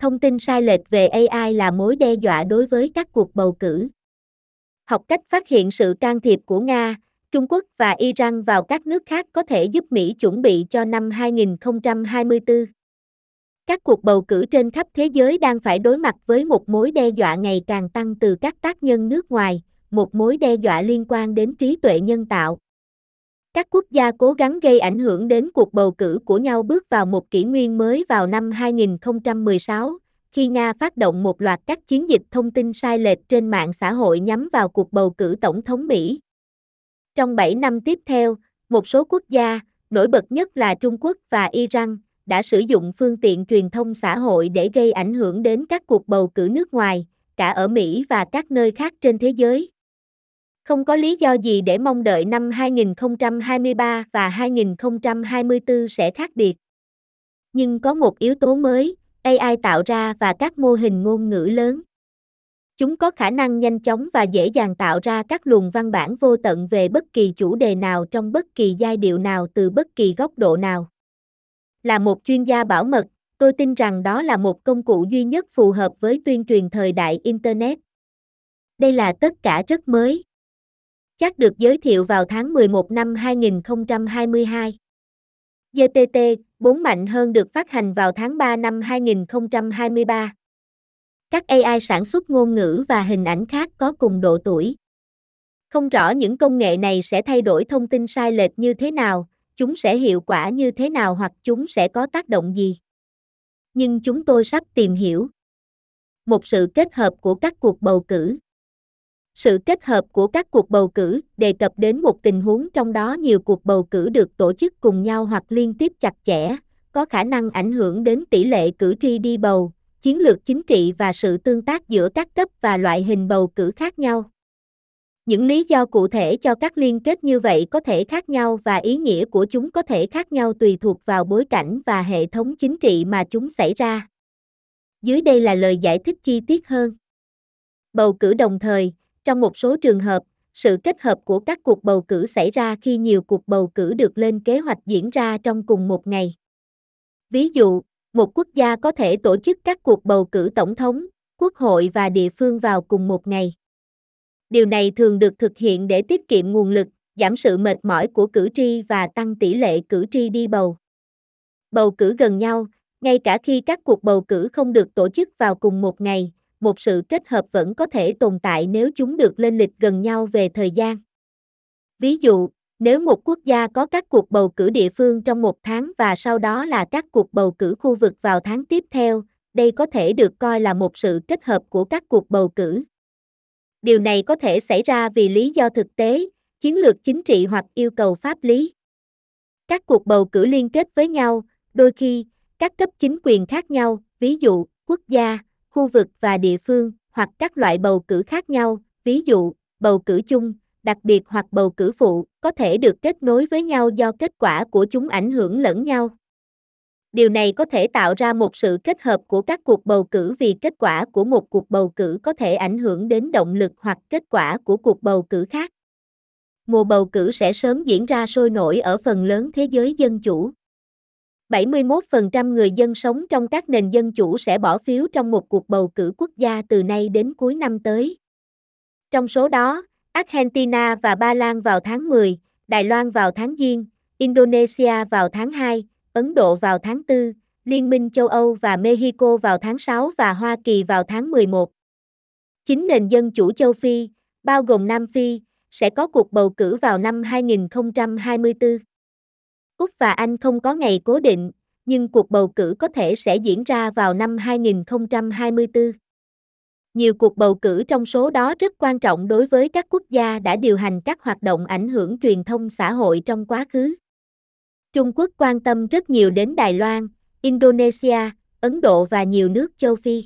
Thông tin sai lệch về AI là mối đe dọa đối với các cuộc bầu cử. Học cách phát hiện sự can thiệp của Nga, Trung Quốc và Iran vào các nước khác có thể giúp Mỹ chuẩn bị cho năm 2024. Các cuộc bầu cử trên khắp thế giới đang phải đối mặt với một mối đe dọa ngày càng tăng từ các tác nhân nước ngoài, một mối đe dọa liên quan đến trí tuệ nhân tạo. Các quốc gia cố gắng gây ảnh hưởng đến cuộc bầu cử của nhau bước vào một kỷ nguyên mới vào năm 2016, khi Nga phát động một loạt các chiến dịch thông tin sai lệch trên mạng xã hội nhắm vào cuộc bầu cử tổng thống Mỹ. Trong 7 năm tiếp theo, một số quốc gia, nổi bật nhất là Trung Quốc và Iran, đã sử dụng phương tiện truyền thông xã hội để gây ảnh hưởng đến các cuộc bầu cử nước ngoài, cả ở Mỹ và các nơi khác trên thế giới. Không có lý do gì để mong đợi năm 2023 và 2024 sẽ khác biệt. Nhưng có một yếu tố mới, AI tạo ra và các mô hình ngôn ngữ lớn. Chúng có khả năng nhanh chóng và dễ dàng tạo ra các luồng văn bản vô tận về bất kỳ chủ đề nào trong bất kỳ giai điệu nào từ bất kỳ góc độ nào. Là một chuyên gia bảo mật, tôi tin rằng đó là một công cụ duy nhất phù hợp với tuyên truyền thời đại Internet. Đây là tất cả rất mới. Chắc được giới thiệu vào tháng 11 năm 2022. GPT-4 mạnh hơn được phát hành vào tháng 3 năm 2023. Các AI sản xuất ngôn ngữ và hình ảnh khác có cùng độ tuổi. Không rõ những công nghệ này sẽ thay đổi thông tin sai lệch như thế nào, chúng sẽ hiệu quả như thế nào hoặc chúng sẽ có tác động gì. Nhưng chúng tôi sắp tìm hiểu. Một sự kết hợp của các cuộc bầu cử. Sự kết hợp của các cuộc bầu cử đề cập đến một tình huống trong đó nhiều cuộc bầu cử được tổ chức cùng nhau hoặc liên tiếp chặt chẽ, có khả năng ảnh hưởng đến tỷ lệ cử tri đi bầu, chiến lược chính trị và sự tương tác giữa các cấp và loại hình bầu cử khác nhau. Những lý do cụ thể cho các liên kết như vậy có thể khác nhau và ý nghĩa của chúng có thể khác nhau tùy thuộc vào bối cảnh và hệ thống chính trị mà chúng xảy ra. Dưới đây là lời giải thích chi tiết hơn. Bầu cử đồng thời, trong một số trường hợp, sự kết hợp của các cuộc bầu cử xảy ra khi nhiều cuộc bầu cử được lên kế hoạch diễn ra trong cùng một ngày. Ví dụ, một quốc gia có thể tổ chức các cuộc bầu cử tổng thống, quốc hội và địa phương vào cùng một ngày. Điều này thường được thực hiện để tiết kiệm nguồn lực, giảm sự mệt mỏi của cử tri và tăng tỷ lệ cử tri đi bầu. Bầu cử gần nhau, ngay cả khi các cuộc bầu cử không được tổ chức vào cùng một ngày, một sự kết hợp vẫn có thể tồn tại nếu chúng được lên lịch gần nhau về thời gian. Ví dụ, nếu một quốc gia có các cuộc bầu cử địa phương trong một tháng và sau đó là các cuộc bầu cử khu vực vào tháng tiếp theo, đây có thể được coi là một sự kết hợp của các cuộc bầu cử. Điều này có thể xảy ra vì lý do thực tế, chiến lược chính trị hoặc yêu cầu pháp lý. Các cuộc bầu cử liên kết với nhau, đôi khi, các cấp chính quyền khác nhau, ví dụ, quốc gia, khu vực và địa phương, hoặc các loại bầu cử khác nhau, ví dụ, bầu cử chung, đặc biệt hoặc bầu cử phụ, có thể được kết nối với nhau do kết quả của chúng ảnh hưởng lẫn nhau. Điều này có thể tạo ra một sự kết hợp của các cuộc bầu cử vì kết quả của một cuộc bầu cử có thể ảnh hưởng đến động lực hoặc kết quả của cuộc bầu cử khác. Mùa bầu cử sẽ sớm diễn ra sôi nổi ở phần lớn thế giới dân chủ. 71% người dân sống trong các nền dân chủ sẽ bỏ phiếu trong một cuộc bầu cử quốc gia từ nay đến cuối năm tới. Trong số đó, Argentina và Ba Lan vào tháng 10, Đài Loan vào tháng Giêng, Indonesia vào tháng 2, Ấn Độ vào tháng 4, Liên minh châu Âu và Mexico vào tháng 6 và Hoa Kỳ vào tháng 11. Chính nền dân chủ châu Phi, bao gồm Nam Phi, sẽ có cuộc bầu cử vào năm 2024. Úc và Anh không có ngày cố định, nhưng cuộc bầu cử có thể sẽ diễn ra vào năm 2024. Nhiều cuộc bầu cử trong số đó rất quan trọng đối với các quốc gia đã điều hành các hoạt động ảnh hưởng truyền thông xã hội trong quá khứ. Trung Quốc quan tâm rất nhiều đến Đài Loan, Indonesia, Ấn Độ và nhiều nước châu Phi.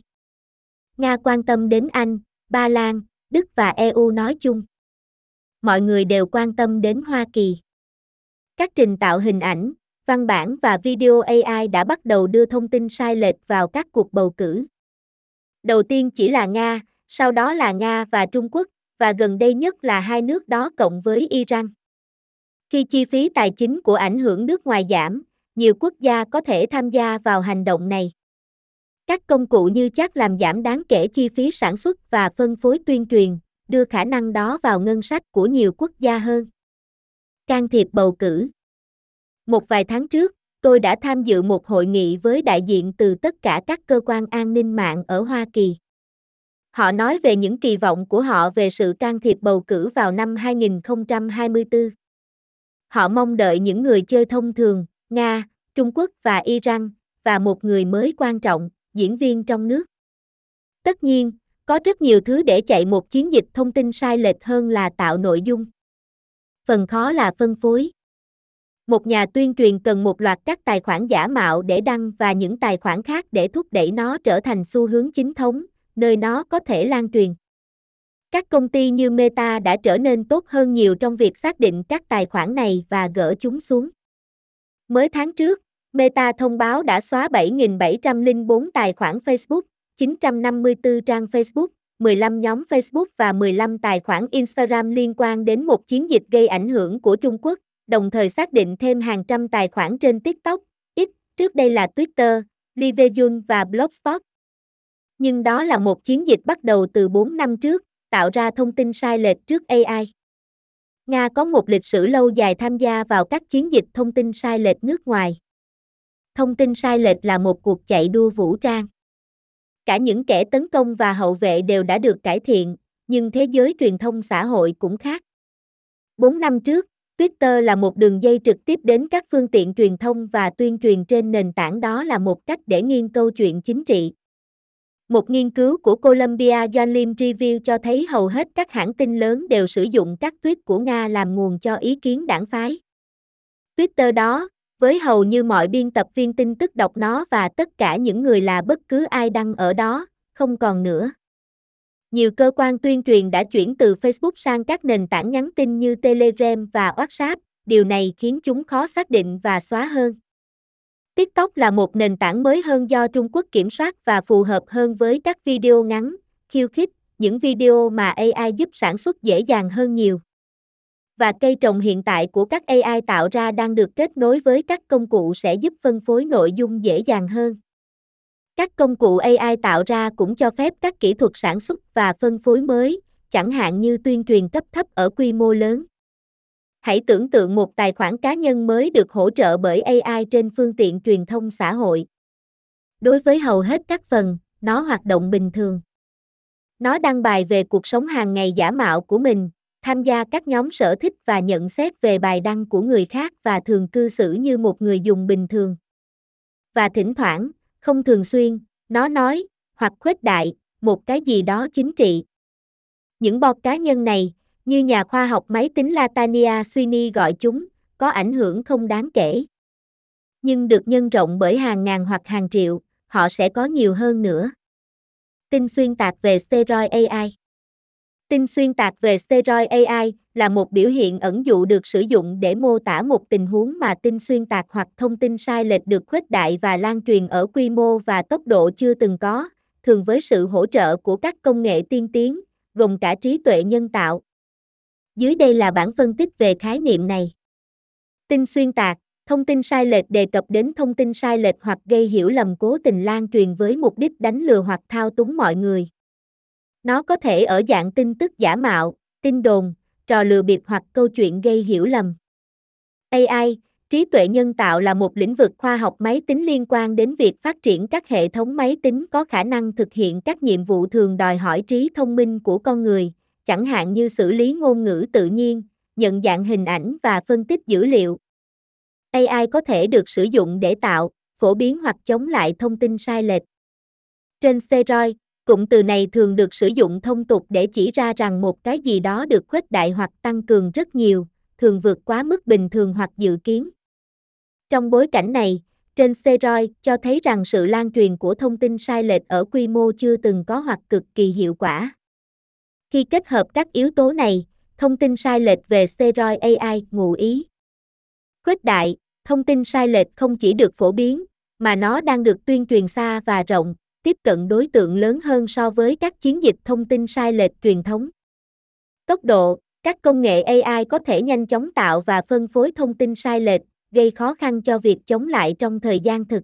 Nga quan tâm đến Anh, Ba Lan, Đức và EU nói chung. Mọi người đều quan tâm đến Hoa Kỳ. Các trình tạo hình ảnh, văn bản và video AI đã bắt đầu đưa thông tin sai lệch vào các cuộc bầu cử. Đầu tiên chỉ là Nga, sau đó là Nga và Trung Quốc, và gần đây nhất là hai nước đó cộng với Iran. Khi chi phí tài chính của ảnh hưởng nước ngoài giảm, nhiều quốc gia có thể tham gia vào hành động này. Các công cụ như chắc làm giảm đáng kể chi phí sản xuất và phân phối tuyên truyền, đưa khả năng đó vào ngân sách của nhiều quốc gia hơn. Can thiệp bầu cử Một vài tháng trước, tôi đã tham dự một hội nghị với đại diện từ tất cả các cơ quan an ninh mạng ở Hoa Kỳ. Họ nói về những kỳ vọng của họ về sự can thiệp bầu cử vào năm 2024. Họ mong đợi những người chơi thông thường, Nga, Trung Quốc và Iran, và một người mới quan trọng, diễn viên trong nước. Tất nhiên, có rất nhiều thứ để chạy một chiến dịch thông tin sai lệch hơn là tạo nội dung. Phần khó là phân phối. Một nhà tuyên truyền cần một loạt các tài khoản giả mạo để đăng và những tài khoản khác để thúc đẩy nó trở thành xu hướng chính thống, nơi nó có thể lan truyền. Các công ty như Meta đã trở nên tốt hơn nhiều trong việc xác định các tài khoản này và gỡ chúng xuống. Mới tháng trước, Meta thông báo đã xóa 7.704 tài khoản Facebook, 954 trang Facebook, 15 nhóm Facebook và 15 tài khoản Instagram liên quan đến một chiến dịch gây ảnh hưởng của Trung Quốc, đồng thời xác định thêm hàng trăm tài khoản trên TikTok, X, trước đây là Twitter, Livejun và Blogspot. Nhưng đó là một chiến dịch bắt đầu từ 4 năm trước, tạo ra thông tin sai lệch trước AI. Nga có một lịch sử lâu dài tham gia vào các chiến dịch thông tin sai lệch nước ngoài. Thông tin sai lệch là một cuộc chạy đua vũ trang. Cả những kẻ tấn công và hậu vệ đều đã được cải thiện, nhưng thế giới truyền thông xã hội cũng khác. 4 năm trước, Twitter là một đường dây trực tiếp đến các phương tiện truyền thông và tuyên truyền trên nền tảng đó là một cách để nghiên câu chuyện chính trị. Một nghiên cứu của Columbia Journalism Review cho thấy hầu hết các hãng tin lớn đều sử dụng các tweet của Nga làm nguồn cho ý kiến đảng phái. Twitter đó, với hầu như mọi biên tập viên tin tức đọc nó và tất cả những người là bất cứ ai đăng ở đó, không còn nữa. Nhiều cơ quan tuyên truyền đã chuyển từ Facebook sang các nền tảng nhắn tin như Telegram và WhatsApp, điều này khiến chúng khó xác định và xóa hơn. TikTok là một nền tảng mới hơn do Trung Quốc kiểm soát và phù hợp hơn với các video ngắn, khiêu khích, những video mà AI giúp sản xuất dễ dàng hơn nhiều. Và cây trồng hiện tại của các AI tạo ra đang được kết nối với các công cụ sẽ giúp phân phối nội dung dễ dàng hơn. Các công cụ AI tạo ra cũng cho phép các kỹ thuật sản xuất và phân phối mới, chẳng hạn như tuyên truyền cấp thấp ở quy mô lớn. Hãy tưởng tượng một tài khoản cá nhân mới được hỗ trợ bởi AI trên phương tiện truyền thông xã hội. Đối với hầu hết các phần, nó hoạt động bình thường. Nó đăng bài về cuộc sống hàng ngày giả mạo của mình, tham gia các nhóm sở thích và nhận xét về bài đăng của người khác và thường cư xử như một người dùng bình thường. Và thỉnh thoảng, không thường xuyên, nó nói, hoặc khuếch đại, một cái gì đó chính trị. Những bọt cá nhân này, như nhà khoa học máy tính Latania Sweeney gọi chúng, có ảnh hưởng không đáng kể. Nhưng được nhân rộng bởi hàng ngàn hoặc hàng triệu, họ sẽ có nhiều hơn nữa. Tin xuyên tạc về Steroid AI Tin xuyên tạc về Steroid AI là một biểu hiện ẩn dụ được sử dụng để mô tả một tình huống mà tin xuyên tạc hoặc thông tin sai lệch được khuếch đại và lan truyền ở quy mô và tốc độ chưa từng có, thường với sự hỗ trợ của các công nghệ tiên tiến, gồm cả trí tuệ nhân tạo, dưới đây là bản phân tích về khái niệm này. Tin xuyên tạc, thông tin sai lệch đề cập đến thông tin sai lệch hoặc gây hiểu lầm cố tình lan truyền với mục đích đánh lừa hoặc thao túng mọi người. Nó có thể ở dạng tin tức giả mạo, tin đồn, trò lừa bịp hoặc câu chuyện gây hiểu lầm. AI, trí tuệ nhân tạo là một lĩnh vực khoa học máy tính liên quan đến việc phát triển các hệ thống máy tính có khả năng thực hiện các nhiệm vụ thường đòi hỏi trí thông minh của con người, chẳng hạn như xử lý ngôn ngữ tự nhiên, nhận dạng hình ảnh và phân tích dữ liệu. AI có thể được sử dụng để tạo, phổ biến hoặc chống lại thông tin sai lệch. Trên steroid, cụm từ này thường được sử dụng thông tục để chỉ ra rằng một cái gì đó được khuếch đại hoặc tăng cường rất nhiều, thường vượt quá mức bình thường hoặc dự kiến. Trong bối cảnh này, trên steroid cho thấy rằng sự lan truyền của thông tin sai lệch ở quy mô chưa từng có hoặc cực kỳ hiệu quả. Khi kết hợp các yếu tố này, thông tin sai lệch về steroid AI ngụ ý. Khuếch đại, thông tin sai lệch không chỉ được phổ biến, mà nó đang được tuyên truyền xa và rộng, tiếp cận đối tượng lớn hơn so với các chiến dịch thông tin sai lệch truyền thống. Tốc độ, các công nghệ AI có thể nhanh chóng tạo và phân phối thông tin sai lệch, gây khó khăn cho việc chống lại trong thời gian thực.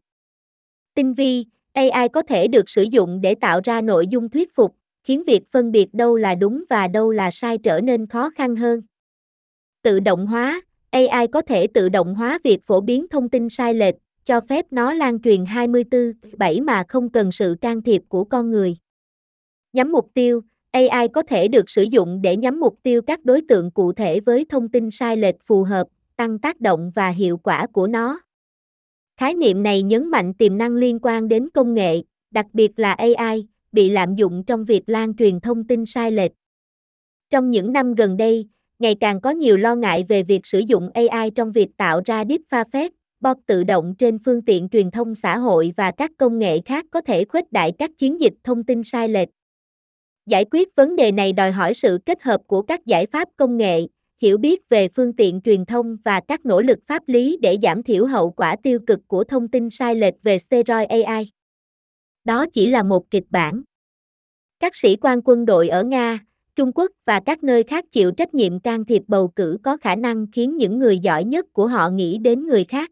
Tinh vi, AI có thể được sử dụng để tạo ra nội dung thuyết phục, khiến việc phân biệt đâu là đúng và đâu là sai trở nên khó khăn hơn. Tự động hóa AI có thể tự động hóa việc phổ biến thông tin sai lệch, cho phép nó lan truyền 24/7 mà không cần sự can thiệp của con người. Nhắm mục tiêu AI có thể được sử dụng để nhắm mục tiêu các đối tượng cụ thể với thông tin sai lệch phù hợp, tăng tác động và hiệu quả của nó. Khái niệm này nhấn mạnh tiềm năng liên quan đến công nghệ, đặc biệt là AI, bị lạm dụng trong việc lan truyền thông tin sai lệch. Trong những năm gần đây, ngày càng có nhiều lo ngại về việc sử dụng AI trong việc tạo ra deepfake, bot tự động trên phương tiện truyền thông xã hội và các công nghệ khác có thể khuếch đại các chiến dịch thông tin sai lệch. Giải quyết vấn đề này đòi hỏi sự kết hợp của các giải pháp công nghệ, hiểu biết về phương tiện truyền thông và các nỗ lực pháp lý để giảm thiểu hậu quả tiêu cực của thông tin sai lệch về steroid AI. Đó chỉ là một kịch bản. Các sĩ quan quân đội ở Nga, Trung Quốc và các nơi khác chịu trách nhiệm can thiệp bầu cử có khả năng khiến những người giỏi nhất của họ nghĩ đến người khác.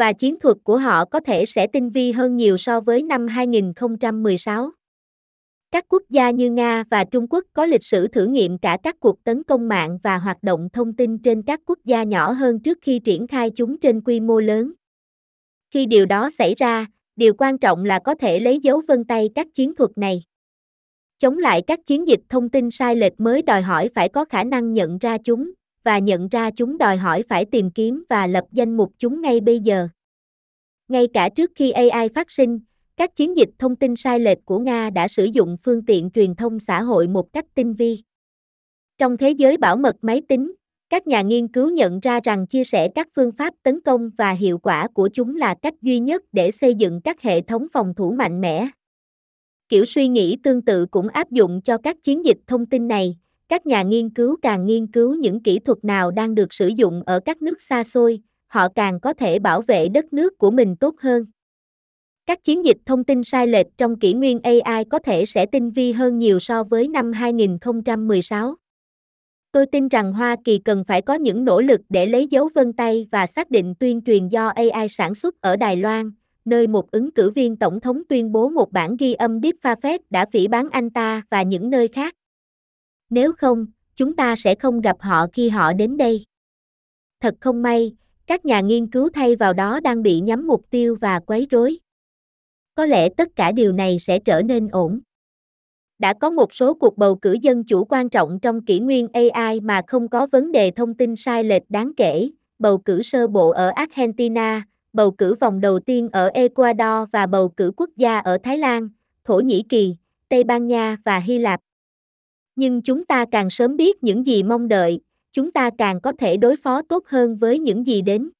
Và chiến thuật của họ có thể sẽ tinh vi hơn nhiều so với năm 2016. Các quốc gia như Nga và Trung Quốc có lịch sử thử nghiệm cả các cuộc tấn công mạng và hoạt động thông tin trên các quốc gia nhỏ hơn trước khi triển khai chúng trên quy mô lớn. Khi điều đó xảy ra, điều quan trọng là có thể lấy dấu vân tay các chiến thuật này. Chống lại các chiến dịch thông tin sai lệch mới đòi hỏi phải có khả năng nhận ra chúng, và nhận ra chúng đòi hỏi phải tìm kiếm và lập danh mục chúng ngay bây giờ. Ngay cả trước khi AI phát sinh, các chiến dịch thông tin sai lệch của Nga đã sử dụng phương tiện truyền thông xã hội một cách tinh vi. Trong thế giới bảo mật máy tính, các nhà nghiên cứu nhận ra rằng chia sẻ các phương pháp tấn công và hiệu quả của chúng là cách duy nhất để xây dựng các hệ thống phòng thủ mạnh mẽ. Kiểu suy nghĩ tương tự cũng áp dụng cho các chiến dịch thông tin này. Các nhà nghiên cứu càng nghiên cứu những kỹ thuật nào đang được sử dụng ở các nước xa xôi, họ càng có thể bảo vệ đất nước của mình tốt hơn. Các chiến dịch thông tin sai lệch trong kỷ nguyên AI có thể sẽ tinh vi hơn nhiều so với năm 2016. Tôi tin rằng Hoa Kỳ cần phải có những nỗ lực để lấy dấu vân tay và xác định tuyên truyền do AI sản xuất ở Đài Loan, nơi một ứng cử viên tổng thống tuyên bố một bản ghi âm deepfake đã phỉ bán anh ta và những nơi khác. Nếu không, chúng ta sẽ không gặp họ khi họ đến đây. Thật không may, các nhà nghiên cứu thay vào đó đang bị nhắm mục tiêu và quấy rối có lẽ tất cả điều này sẽ trở nên ổn. Đã có một số cuộc bầu cử dân chủ quan trọng trong kỷ nguyên AI mà không có vấn đề thông tin sai lệch đáng kể, bầu cử sơ bộ ở Argentina, bầu cử vòng đầu tiên ở Ecuador và bầu cử quốc gia ở Thái Lan, Thổ Nhĩ Kỳ, Tây Ban Nha và Hy Lạp. Nhưng chúng ta càng sớm biết những gì mong đợi, chúng ta càng có thể đối phó tốt hơn với những gì đến.